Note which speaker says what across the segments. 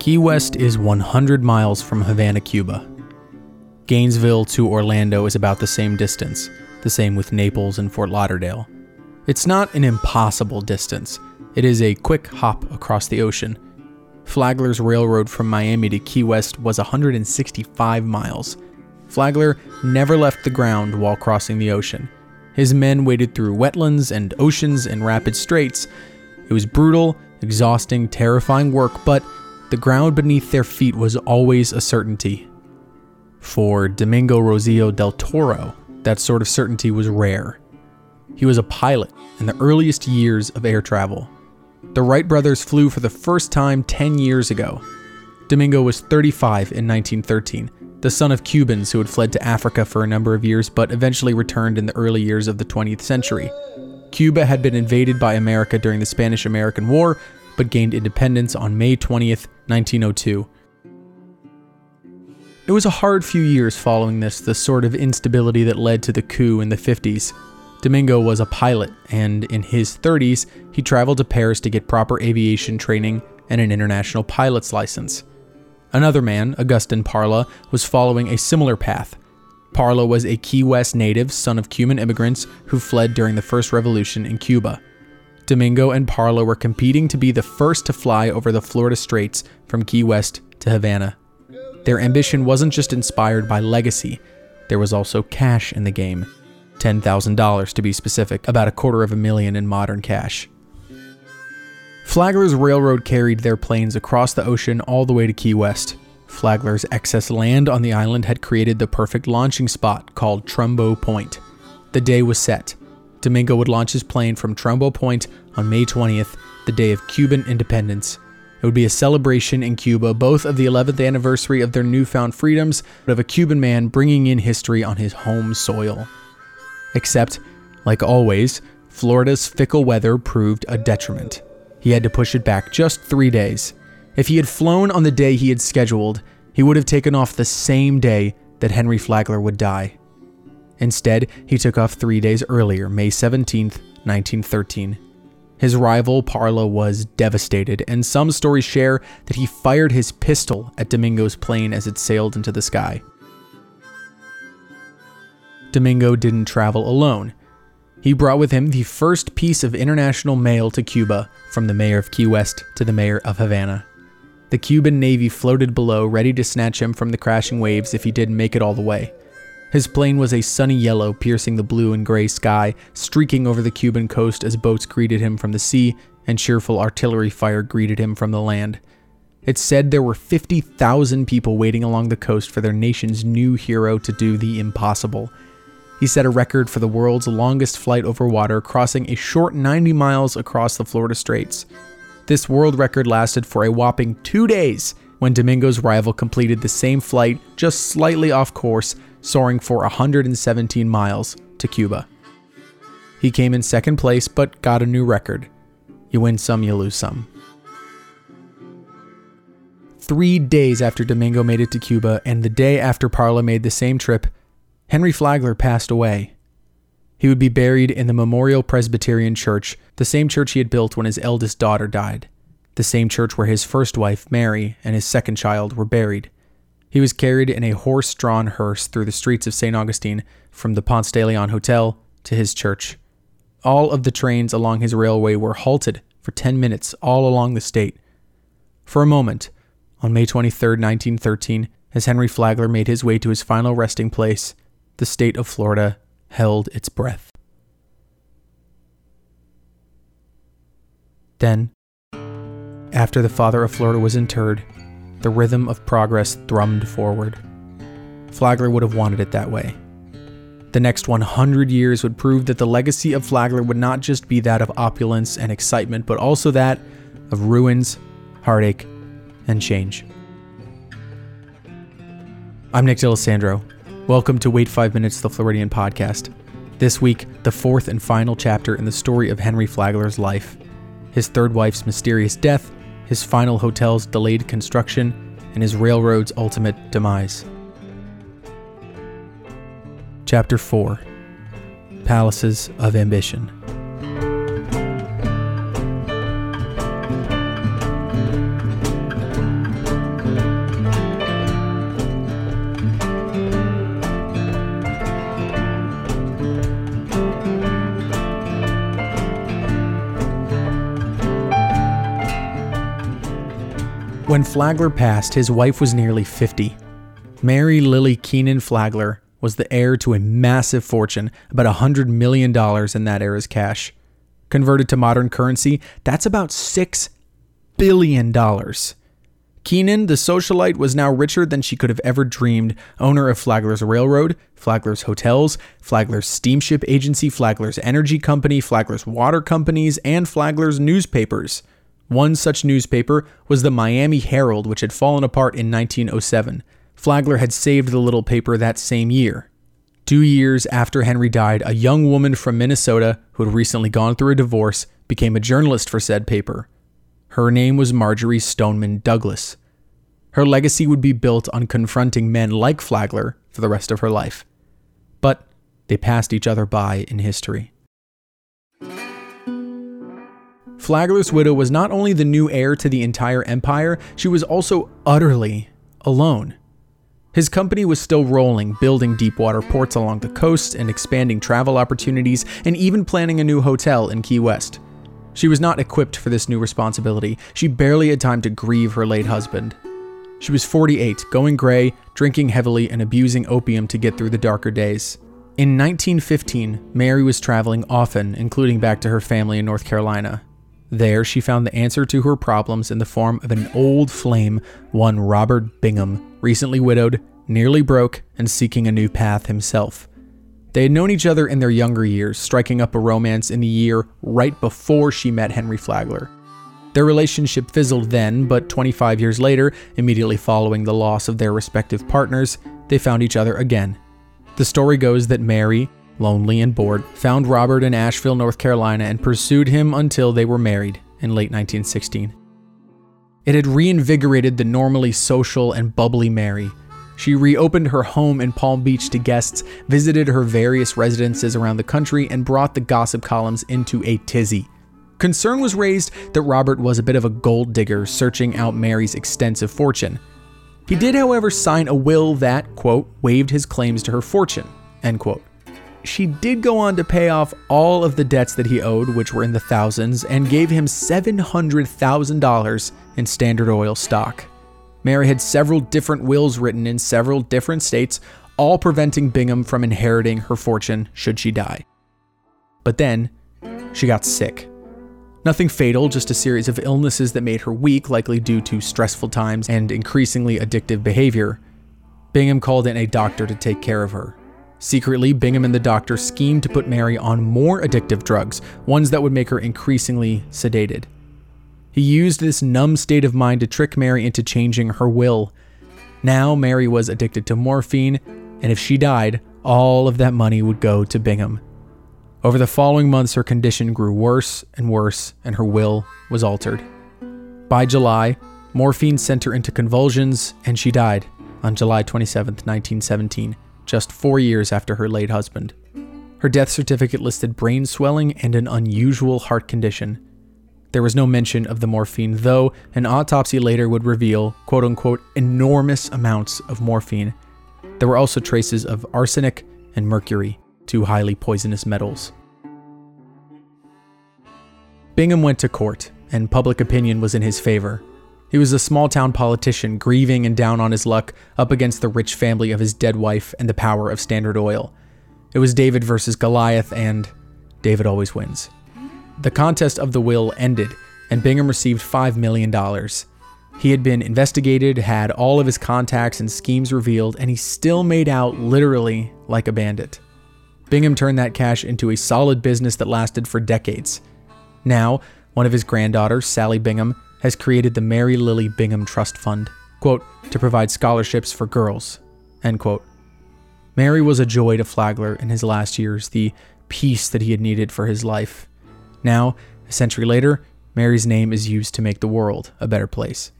Speaker 1: Key West is 100 miles from Havana, Cuba. Gainesville to Orlando is about the same distance, the same with Naples and Fort Lauderdale. It's not an impossible distance, it is a quick hop across the ocean. Flagler's railroad from Miami to Key West was 165 miles. Flagler never left the ground while crossing the ocean. His men waded through wetlands and oceans and rapid straits. It was brutal, exhausting, terrifying work, but the ground beneath their feet was always a certainty. For Domingo Rosillo del Toro, that sort of certainty was rare. He was a pilot in the earliest years of air travel. The Wright brothers flew for the first time 10 years ago. Domingo was 35 in 1913, the son of Cubans who had fled to Africa for a number of years but eventually returned in the early years of the 20th century. Cuba had been invaded by America during the Spanish American War, but gained independence on May 20th, 1902. It was a hard few years following this, the sort of instability that led to the coup in the 50s. Domingo was a pilot, and in his 30s, he traveled to Paris to get proper aviation training and an international pilot's license. Another man, Augustin Parla, was following a similar path. Parla was a Key West native, son of Cuban immigrants who fled during the First Revolution in Cuba. Domingo and Parla were competing to be the first to fly over the Florida Straits from Key West to Havana. Their ambition wasn't just inspired by legacy, there was also cash in the game. $10,000 to be specific, about a quarter of a million in modern cash. Flagler's railroad carried their planes across the ocean all the way to Key West. Flagler's excess land on the island had created the perfect launching spot called Trumbo Point. The day was set. Domingo would launch his plane from Trumbo Point on May 20th, the day of Cuban independence. It would be a celebration in Cuba, both of the 11th anniversary of their newfound freedoms, but of a Cuban man bringing in history on his home soil. Except, like always, Florida's fickle weather proved a detriment. He had to push it back just three days. If he had flown on the day he had scheduled, he would have taken off the same day that Henry Flagler would die. Instead, he took off three days earlier, May 17, 1913. His rival, Parla, was devastated, and some stories share that he fired his pistol at Domingo's plane as it sailed into the sky. Domingo didn't travel alone. He brought with him the first piece of international mail to Cuba from the mayor of Key West to the mayor of Havana. The Cuban Navy floated below, ready to snatch him from the crashing waves if he didn't make it all the way. His plane was a sunny yellow, piercing the blue and gray sky, streaking over the Cuban coast as boats greeted him from the sea and cheerful artillery fire greeted him from the land. It's said there were 50,000 people waiting along the coast for their nation's new hero to do the impossible. He set a record for the world's longest flight over water, crossing a short 90 miles across the Florida Straits. This world record lasted for a whopping two days when Domingo's rival completed the same flight just slightly off course, soaring for 117 miles to Cuba. He came in second place but got a new record. You win some, you lose some. Three days after Domingo made it to Cuba, and the day after Parla made the same trip, Henry Flagler passed away. He would be buried in the Memorial Presbyterian Church, the same church he had built when his eldest daughter died, the same church where his first wife, Mary, and his second child were buried. He was carried in a horse drawn hearse through the streets of St. Augustine from the Ponce de Leon Hotel to his church. All of the trains along his railway were halted for 10 minutes all along the state. For a moment, on May 23, 1913, as Henry Flagler made his way to his final resting place, the state of Florida held its breath. Then, after the father of Florida was interred, the rhythm of progress thrummed forward. Flagler would have wanted it that way. The next 100 years would prove that the legacy of Flagler would not just be that of opulence and excitement, but also that of ruins, heartache, and change. I'm Nick D'Alessandro. Welcome to Wait 5 Minutes, the Floridian podcast. This week, the fourth and final chapter in the story of Henry Flagler's life. His third wife's mysterious death, his final hotel's delayed construction, and his railroad's ultimate demise. Chapter 4 Palaces of Ambition. When Flagler passed, his wife was nearly 50. Mary Lily Kenan Flagler was the heir to a massive fortune, about $100 million in that era's cash. Converted to modern currency, that's about $6 billion. Keenan, the socialite, was now richer than she could have ever dreamed, owner of Flagler's Railroad, Flagler's Hotels, Flagler's Steamship Agency, Flagler's Energy Company, Flagler's Water Companies, and Flagler's newspapers. One such newspaper was the Miami Herald, which had fallen apart in 1907. Flagler had saved the little paper that same year. Two years after Henry died, a young woman from Minnesota who had recently gone through a divorce became a journalist for said paper. Her name was Marjory Stoneman Douglas. Her legacy would be built on confronting men like Flagler for the rest of her life. But they passed each other by in history. Flagler's widow was not only the new heir to the entire empire, she was also utterly alone. His company was still rolling, building deep water ports along the coast and expanding travel opportunities, and even planning a new hotel in Key West. She was not equipped for this new responsibility. She barely had time to grieve her late husband. She was 48, going gray, drinking heavily, and abusing opium to get through the darker days. In 1915, Mary was traveling often, including back to her family in North Carolina. There, she found the answer to her problems in the form of an old flame, one Robert Bingham, recently widowed, nearly broke, and seeking a new path himself. They had known each other in their younger years, striking up a romance in the year right before she met Henry Flagler. Their relationship fizzled then, but 25 years later, immediately following the loss of their respective partners, they found each other again. The story goes that Mary, lonely and bored, found Robert in Asheville, North Carolina, and pursued him until they were married in late 1916. It had reinvigorated the normally social and bubbly Mary, she reopened her home in Palm Beach to guests, visited her various residences around the country, and brought the gossip columns into a tizzy. Concern was raised that Robert was a bit of a gold digger searching out Mary's extensive fortune. He did, however, sign a will that, quote, waived his claims to her fortune, end quote. She did go on to pay off all of the debts that he owed, which were in the thousands, and gave him $700,000 in Standard Oil stock. Mary had several different wills written in several different states, all preventing Bingham from inheriting her fortune should she die. But then, she got sick. Nothing fatal, just a series of illnesses that made her weak, likely due to stressful times and increasingly addictive behavior. Bingham called in a doctor to take care of her. Secretly, Bingham and the doctor schemed to put Mary on more addictive drugs, ones that would make her increasingly sedated. He used this numb state of mind to trick Mary into changing her will. Now, Mary was addicted to morphine, and if she died, all of that money would go to Bingham. Over the following months, her condition grew worse and worse, and her will was altered. By July, morphine sent her into convulsions, and she died on July 27, 1917, just four years after her late husband. Her death certificate listed brain swelling and an unusual heart condition. There was no mention of the morphine, though an autopsy later would reveal, quote unquote, enormous amounts of morphine. There were also traces of arsenic and mercury, two highly poisonous metals. Bingham went to court, and public opinion was in his favor. He was a small town politician, grieving and down on his luck, up against the rich family of his dead wife and the power of Standard Oil. It was David versus Goliath, and David always wins. The contest of the will ended, and Bingham received $5 million. He had been investigated, had all of his contacts and schemes revealed, and he still made out literally like a bandit. Bingham turned that cash into a solid business that lasted for decades. Now, one of his granddaughters, Sally Bingham, has created the Mary Lily Bingham Trust Fund, quote, to provide scholarships for girls, end quote. Mary was a joy to Flagler in his last years, the peace that he had needed for his life. Now, a century later, Mary's name is used to make the world a better place.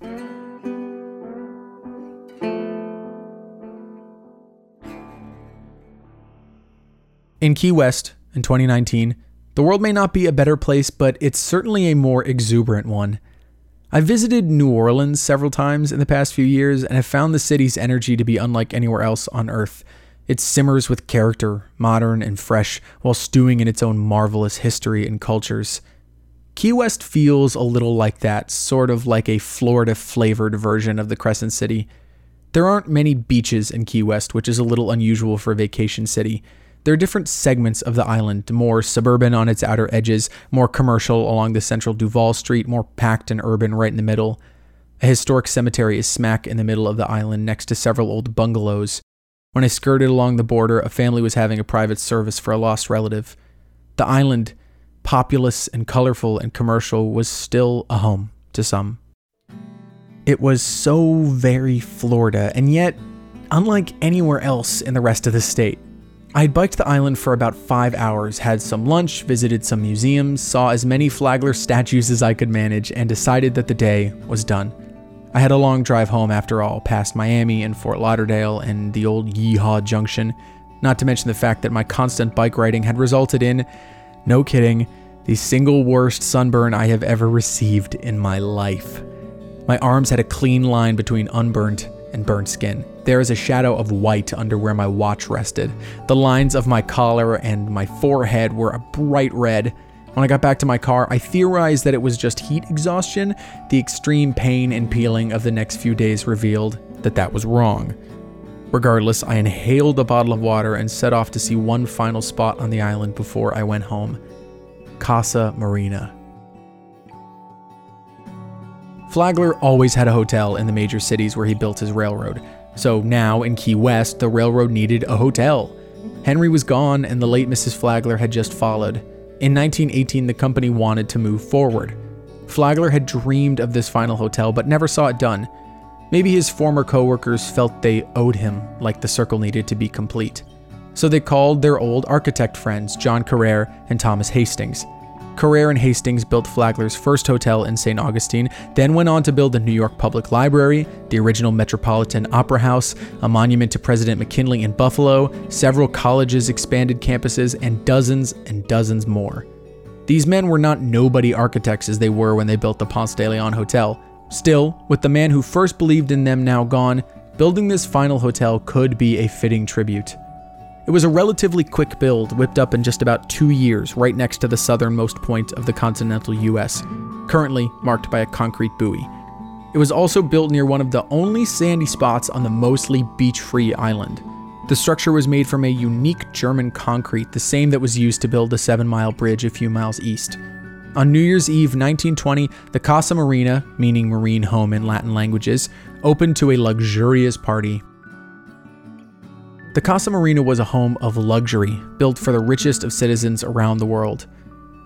Speaker 1: In Key West, in 2019, the world may not be a better place, but it's certainly a more exuberant one. I visited New Orleans several times in the past few years and have found the city's energy to be unlike anywhere else on Earth. It simmers with character, modern and fresh, while stewing in its own marvelous history and cultures. Key West feels a little like that, sort of like a Florida flavored version of the Crescent City. There aren't many beaches in Key West, which is a little unusual for a vacation city. There are different segments of the island, more suburban on its outer edges, more commercial along the central Duval Street, more packed and urban right in the middle. A historic cemetery is smack in the middle of the island next to several old bungalows. When I skirted along the border, a family was having a private service for a lost relative. The island, populous and colorful and commercial, was still a home to some. It was so very Florida, and yet, unlike anywhere else in the rest of the state. I biked the island for about five hours, had some lunch, visited some museums, saw as many Flagler statues as I could manage, and decided that the day was done. I had a long drive home after all, past Miami and Fort Lauderdale and the old Yeehaw Junction, not to mention the fact that my constant bike riding had resulted in, no kidding, the single worst sunburn I have ever received in my life. My arms had a clean line between unburnt and burnt skin. There is a shadow of white under where my watch rested. The lines of my collar and my forehead were a bright red. When I got back to my car, I theorized that it was just heat exhaustion. The extreme pain and peeling of the next few days revealed that that was wrong. Regardless, I inhaled a bottle of water and set off to see one final spot on the island before I went home Casa Marina. Flagler always had a hotel in the major cities where he built his railroad, so now in Key West, the railroad needed a hotel. Henry was gone, and the late Mrs. Flagler had just followed. In 1918, the company wanted to move forward. Flagler had dreamed of this final hotel, but never saw it done. Maybe his former coworkers felt they owed him, like the circle needed to be complete. So they called their old architect friends, John Carrere and Thomas Hastings. Carrere and Hastings built Flagler's first hotel in St. Augustine, then went on to build the New York Public Library, the original Metropolitan Opera House, a monument to President McKinley in Buffalo, several colleges expanded campuses, and dozens and dozens more. These men were not nobody architects as they were when they built the Ponce de Leon Hotel. Still, with the man who first believed in them now gone, building this final hotel could be a fitting tribute. It was a relatively quick build, whipped up in just about two years, right next to the southernmost point of the continental US, currently marked by a concrete buoy. It was also built near one of the only sandy spots on the mostly beach free island. The structure was made from a unique German concrete, the same that was used to build the Seven Mile Bridge a few miles east. On New Year's Eve 1920, the Casa Marina, meaning marine home in Latin languages, opened to a luxurious party the Casa Marina was a home of luxury, built for the richest of citizens around the world.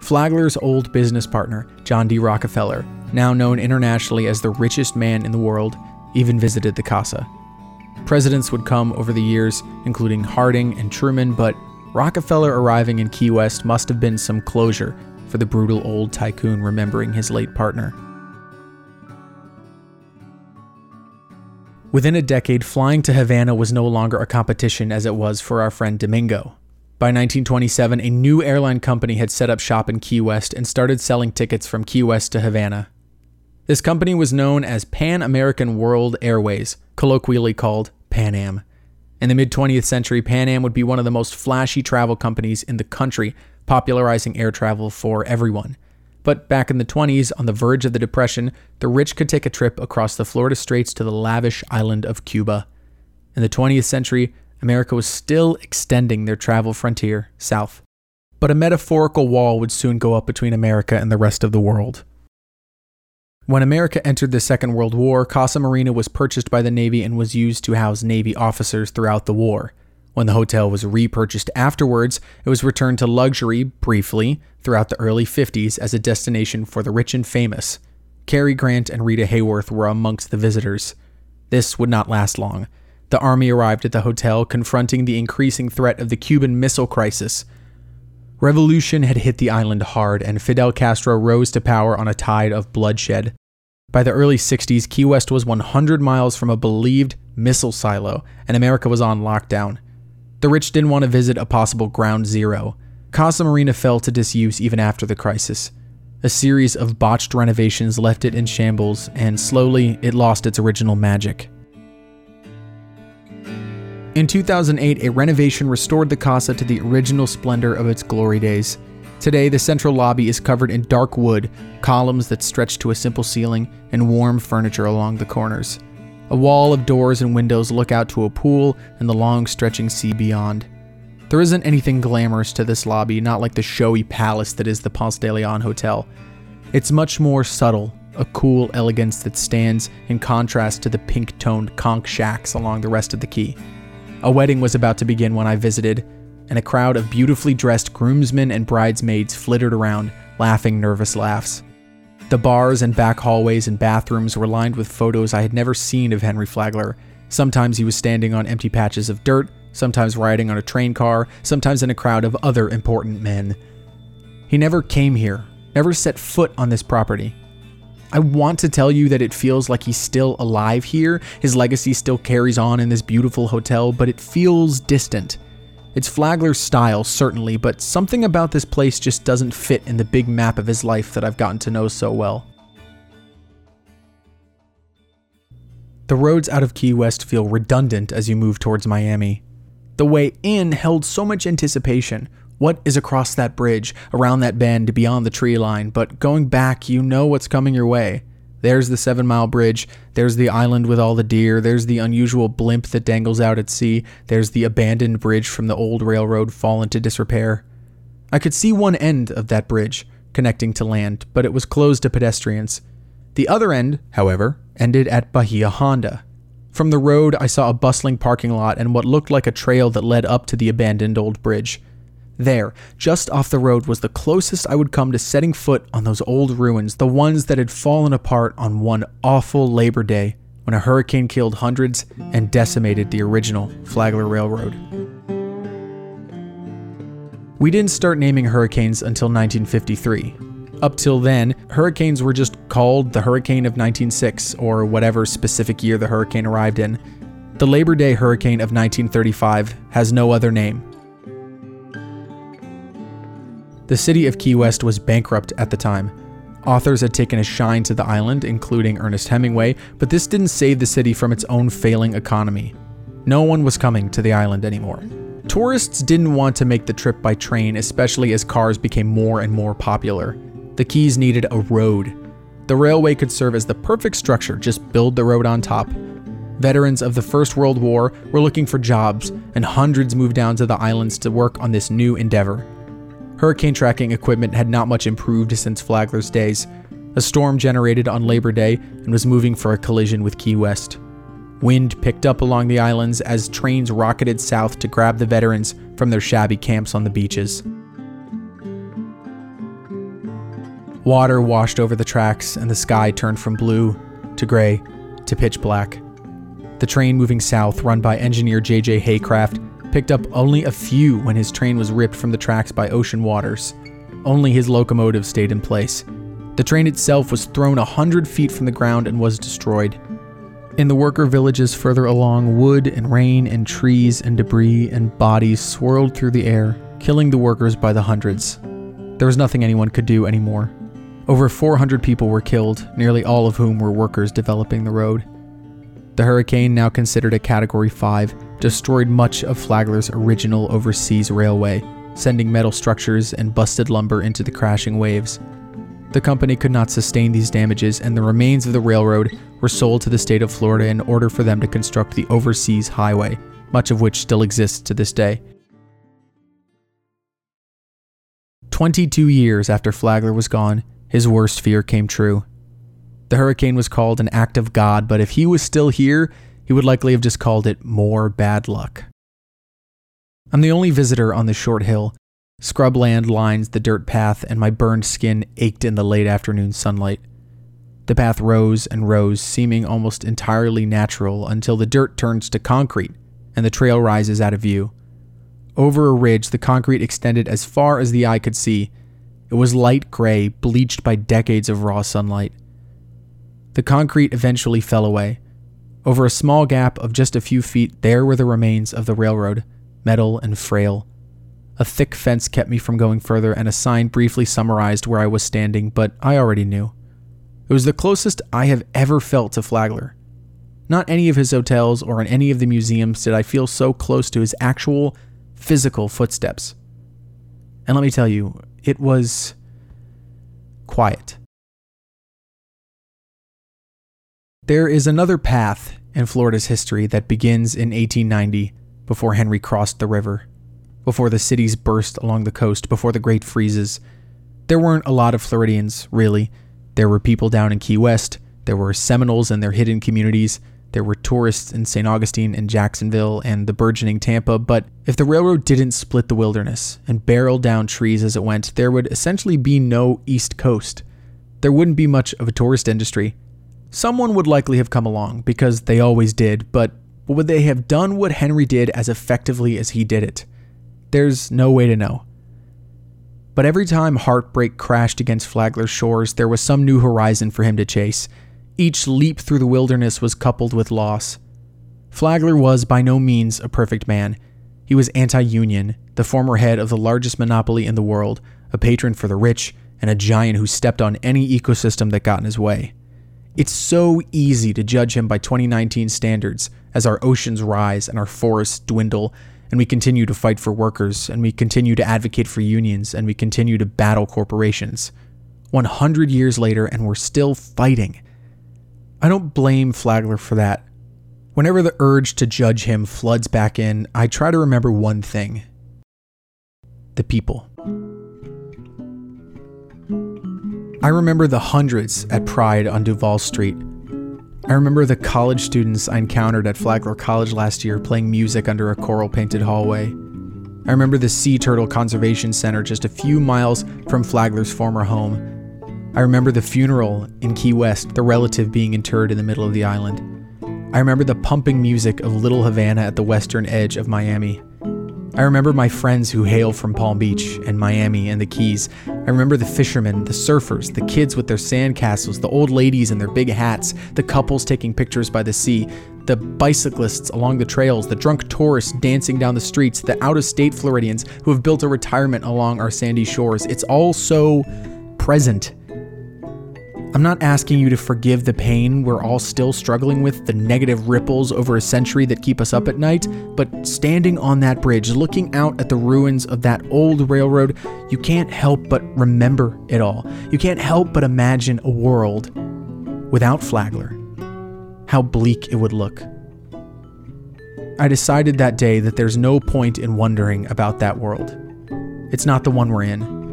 Speaker 1: Flagler's old business partner, John D. Rockefeller, now known internationally as the richest man in the world, even visited the Casa. Presidents would come over the years, including Harding and Truman, but Rockefeller arriving in Key West must have been some closure for the brutal old tycoon remembering his late partner. Within a decade, flying to Havana was no longer a competition as it was for our friend Domingo. By 1927, a new airline company had set up shop in Key West and started selling tickets from Key West to Havana. This company was known as Pan American World Airways, colloquially called Pan Am. In the mid 20th century, Pan Am would be one of the most flashy travel companies in the country, popularizing air travel for everyone. But back in the 20s, on the verge of the Depression, the rich could take a trip across the Florida Straits to the lavish island of Cuba. In the 20th century, America was still extending their travel frontier south. But a metaphorical wall would soon go up between America and the rest of the world. When America entered the Second World War, Casa Marina was purchased by the Navy and was used to house Navy officers throughout the war. When the hotel was repurchased afterwards, it was returned to luxury briefly throughout the early 50s as a destination for the rich and famous. Cary Grant and Rita Hayworth were amongst the visitors. This would not last long. The army arrived at the hotel, confronting the increasing threat of the Cuban Missile Crisis. Revolution had hit the island hard, and Fidel Castro rose to power on a tide of bloodshed. By the early 60s, Key West was 100 miles from a believed missile silo, and America was on lockdown. The rich didn't want to visit a possible ground zero. Casa Marina fell to disuse even after the crisis. A series of botched renovations left it in shambles, and slowly it lost its original magic. In 2008, a renovation restored the Casa to the original splendor of its glory days. Today, the central lobby is covered in dark wood, columns that stretch to a simple ceiling, and warm furniture along the corners. A wall of doors and windows look out to a pool and the long stretching sea beyond. There isn't anything glamorous to this lobby, not like the showy palace that is the Ponce de Leon Hotel. It's much more subtle, a cool elegance that stands in contrast to the pink toned conch shacks along the rest of the quay. A wedding was about to begin when I visited, and a crowd of beautifully dressed groomsmen and bridesmaids flittered around, laughing nervous laughs. The bars and back hallways and bathrooms were lined with photos I had never seen of Henry Flagler. Sometimes he was standing on empty patches of dirt, sometimes riding on a train car, sometimes in a crowd of other important men. He never came here, never set foot on this property. I want to tell you that it feels like he's still alive here, his legacy still carries on in this beautiful hotel, but it feels distant. It's Flagler's style, certainly, but something about this place just doesn't fit in the big map of his life that I've gotten to know so well. The roads out of Key West feel redundant as you move towards Miami. The way in held so much anticipation. What is across that bridge, around that bend, beyond the tree line? But going back, you know what's coming your way. There's the Seven Mile Bridge. There's the island with all the deer. There's the unusual blimp that dangles out at sea. There's the abandoned bridge from the old railroad fallen to disrepair. I could see one end of that bridge, connecting to land, but it was closed to pedestrians. The other end, however, ended at Bahia Honda. From the road, I saw a bustling parking lot and what looked like a trail that led up to the abandoned old bridge. There, just off the road, was the closest I would come to setting foot on those old ruins, the ones that had fallen apart on one awful Labor Day when a hurricane killed hundreds and decimated the original Flagler Railroad. We didn't start naming hurricanes until 1953. Up till then, hurricanes were just called the Hurricane of 1906 or whatever specific year the hurricane arrived in. The Labor Day Hurricane of 1935 has no other name the city of Key West was bankrupt at the time. Authors had taken a shine to the island, including Ernest Hemingway, but this didn't save the city from its own failing economy. No one was coming to the island anymore. Tourists didn't want to make the trip by train, especially as cars became more and more popular. The Keys needed a road. The railway could serve as the perfect structure, just build the road on top. Veterans of the First World War were looking for jobs, and hundreds moved down to the islands to work on this new endeavor. Hurricane tracking equipment had not much improved since Flagler's days. A storm generated on Labor Day and was moving for a collision with Key West. Wind picked up along the islands as trains rocketed south to grab the veterans from their shabby camps on the beaches. Water washed over the tracks, and the sky turned from blue to gray to pitch black. The train moving south, run by engineer J.J. Haycraft, picked up only a few when his train was ripped from the tracks by ocean waters. Only his locomotive stayed in place. The train itself was thrown a hundred feet from the ground and was destroyed. In the worker villages further along, wood and rain and trees and debris and bodies swirled through the air, killing the workers by the hundreds. There was nothing anyone could do anymore. Over 400 people were killed, nearly all of whom were workers developing the road. The hurricane, now considered a Category 5, destroyed much of Flagler's original overseas railway, sending metal structures and busted lumber into the crashing waves. The company could not sustain these damages, and the remains of the railroad were sold to the state of Florida in order for them to construct the overseas highway, much of which still exists to this day. 22 years after Flagler was gone, his worst fear came true. The hurricane was called an act of God, but if he was still here, he would likely have just called it more bad luck. I'm the only visitor on the short hill. Scrubland lines the dirt path, and my burned skin ached in the late afternoon sunlight. The path rose and rose, seeming almost entirely natural until the dirt turns to concrete and the trail rises out of view. Over a ridge, the concrete extended as far as the eye could see. It was light gray, bleached by decades of raw sunlight. The concrete eventually fell away, over a small gap of just a few feet, there were the remains of the railroad, metal and frail. A thick fence kept me from going further, and a sign briefly summarized where I was standing, but I already knew. It was the closest I have ever felt to Flagler. Not any of his hotels or in any of the museums did I feel so close to his actual physical footsteps. And let me tell you, it was quiet. There is another path in Florida's history that begins in 1890 before Henry crossed the river, before the cities burst along the coast, before the Great Freezes. There weren't a lot of Floridians, really. There were people down in Key West, there were Seminoles and their hidden communities, there were tourists in St. Augustine and Jacksonville and the burgeoning Tampa, but if the railroad didn't split the wilderness and barrel down trees as it went, there would essentially be no East Coast. There wouldn't be much of a tourist industry. Someone would likely have come along, because they always did, but would they have done what Henry did as effectively as he did it? There's no way to know. But every time heartbreak crashed against Flagler's shores, there was some new horizon for him to chase. Each leap through the wilderness was coupled with loss. Flagler was by no means a perfect man. He was anti union, the former head of the largest monopoly in the world, a patron for the rich, and a giant who stepped on any ecosystem that got in his way. It's so easy to judge him by 2019 standards as our oceans rise and our forests dwindle, and we continue to fight for workers, and we continue to advocate for unions, and we continue to battle corporations. 100 years later, and we're still fighting. I don't blame Flagler for that. Whenever the urge to judge him floods back in, I try to remember one thing the people. I remember the hundreds at Pride on Duval Street. I remember the college students I encountered at Flagler College last year playing music under a coral painted hallway. I remember the Sea Turtle Conservation Center just a few miles from Flagler's former home I remember the funeral in Key West, the relative being interred in the middle of the island. I remember the pumping music of Little Havana at the western edge of Miami. I remember my friends who hail from Palm Beach and Miami and the Keys. I remember the fishermen, the surfers, the kids with their sandcastles, the old ladies in their big hats, the couples taking pictures by the sea, the bicyclists along the trails, the drunk tourists dancing down the streets, the out of state Floridians who have built a retirement along our sandy shores. It's all so present I'm not asking you to forgive the pain we're all still struggling with, the negative ripples over a century that keep us up at night, but standing on that bridge, looking out at the ruins of that old railroad, you can't help but remember it all. You can't help but imagine a world without Flagler. How bleak it would look. I decided that day that there's no point in wondering about that world. It's not the one we're in.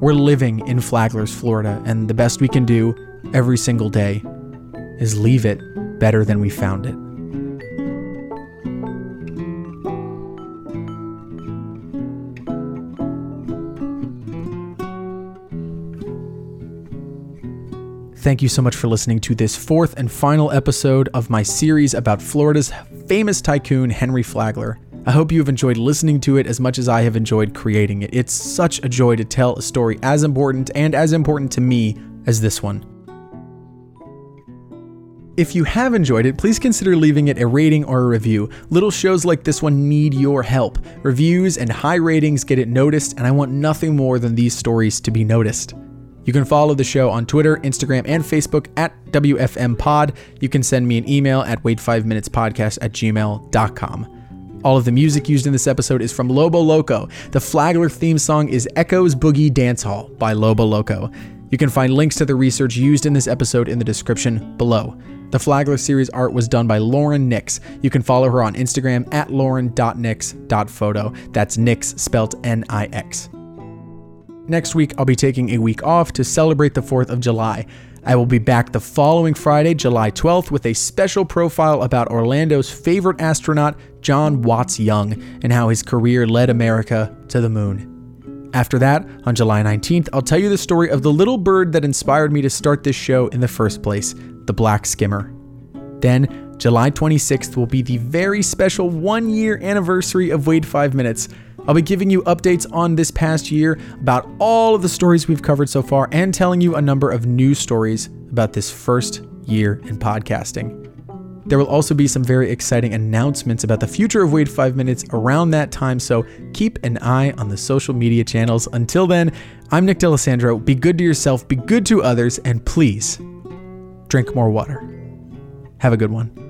Speaker 1: We're living in Flaglers, Florida, and the best we can do every single day is leave it better than we found it. Thank you so much for listening to this fourth and final episode of my series about Florida's famous tycoon, Henry Flagler. I hope you have enjoyed listening to it as much as I have enjoyed creating it. It's such a joy to tell a story as important and as important to me as this one. If you have enjoyed it, please consider leaving it a rating or a review. Little shows like this one need your help. Reviews and high ratings get it noticed, and I want nothing more than these stories to be noticed. You can follow the show on Twitter, Instagram, and Facebook at WFM Pod. You can send me an email at wait5minutespodcast at gmail.com. All of the music used in this episode is from Lobo Loco. The Flagler theme song is Echoes Boogie Dance Hall by Lobo Loco. You can find links to the research used in this episode in the description below. The Flagler series art was done by Lauren Nix. You can follow her on Instagram at lauren.nix.photo. That's Nix spelled N I X. Next week, I'll be taking a week off to celebrate the 4th of July. I will be back the following Friday, July 12th, with a special profile about Orlando's favorite astronaut, John Watts Young, and how his career led America to the moon. After that, on July 19th, I'll tell you the story of the little bird that inspired me to start this show in the first place the black skimmer. Then, July 26th will be the very special one year anniversary of Wait 5 Minutes. I'll be giving you updates on this past year about all of the stories we've covered so far and telling you a number of new stories about this first year in podcasting. There will also be some very exciting announcements about the future of Wait 5 Minutes around that time, so keep an eye on the social media channels. Until then, I'm Nick D'Alessandro. Be good to yourself, be good to others, and please drink more water. Have a good one.